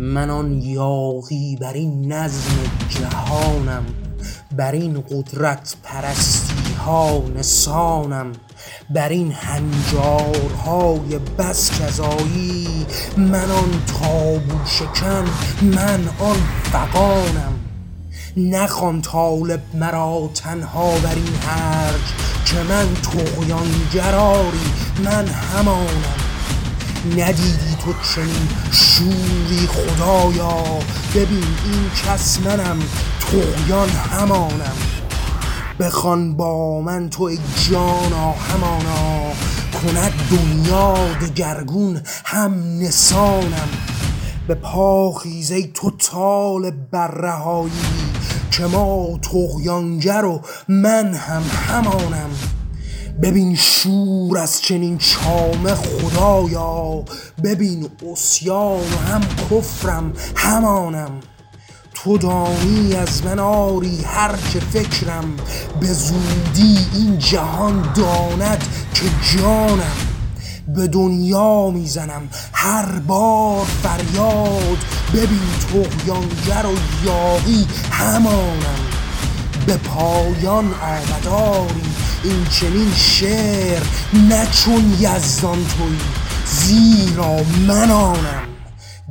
من آن یاغی بر این نظم جهانم بر این قدرت پرستی ها نسانم بر این هنجارهای بس کزایی من آن تابو شکن من آن فغانم. نخوان طالب مرا تنها بر این هرج که من طغیان گراری من همانم. ندیدی تو چنین شوری خدایا؟ ببین این کس منم طغیان همانم. بخوان با من تو ای جانا همانا کند دنیا دگرگون هم نسانم. به پا خیز ای تو طالب بر رهایی که ما طغیانگر و من هم همانم. ببین شور از چنین چامه خدایا ببین عصیان و هم کفرم همانم. تو دانی از من آری هر چه فکرم به زودی این جهان داند که جانم. به دنیا می‌زنم هر بار فریاد. ببین طغیانگر و یاغی همانم. به پایان آمداری این چنین شعر نه چون یزدان توی زیرا من آنم.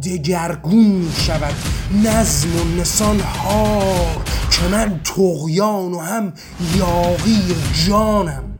دگرگون شود نظم و نسان هار که من طغیان و هم یاغی جانم.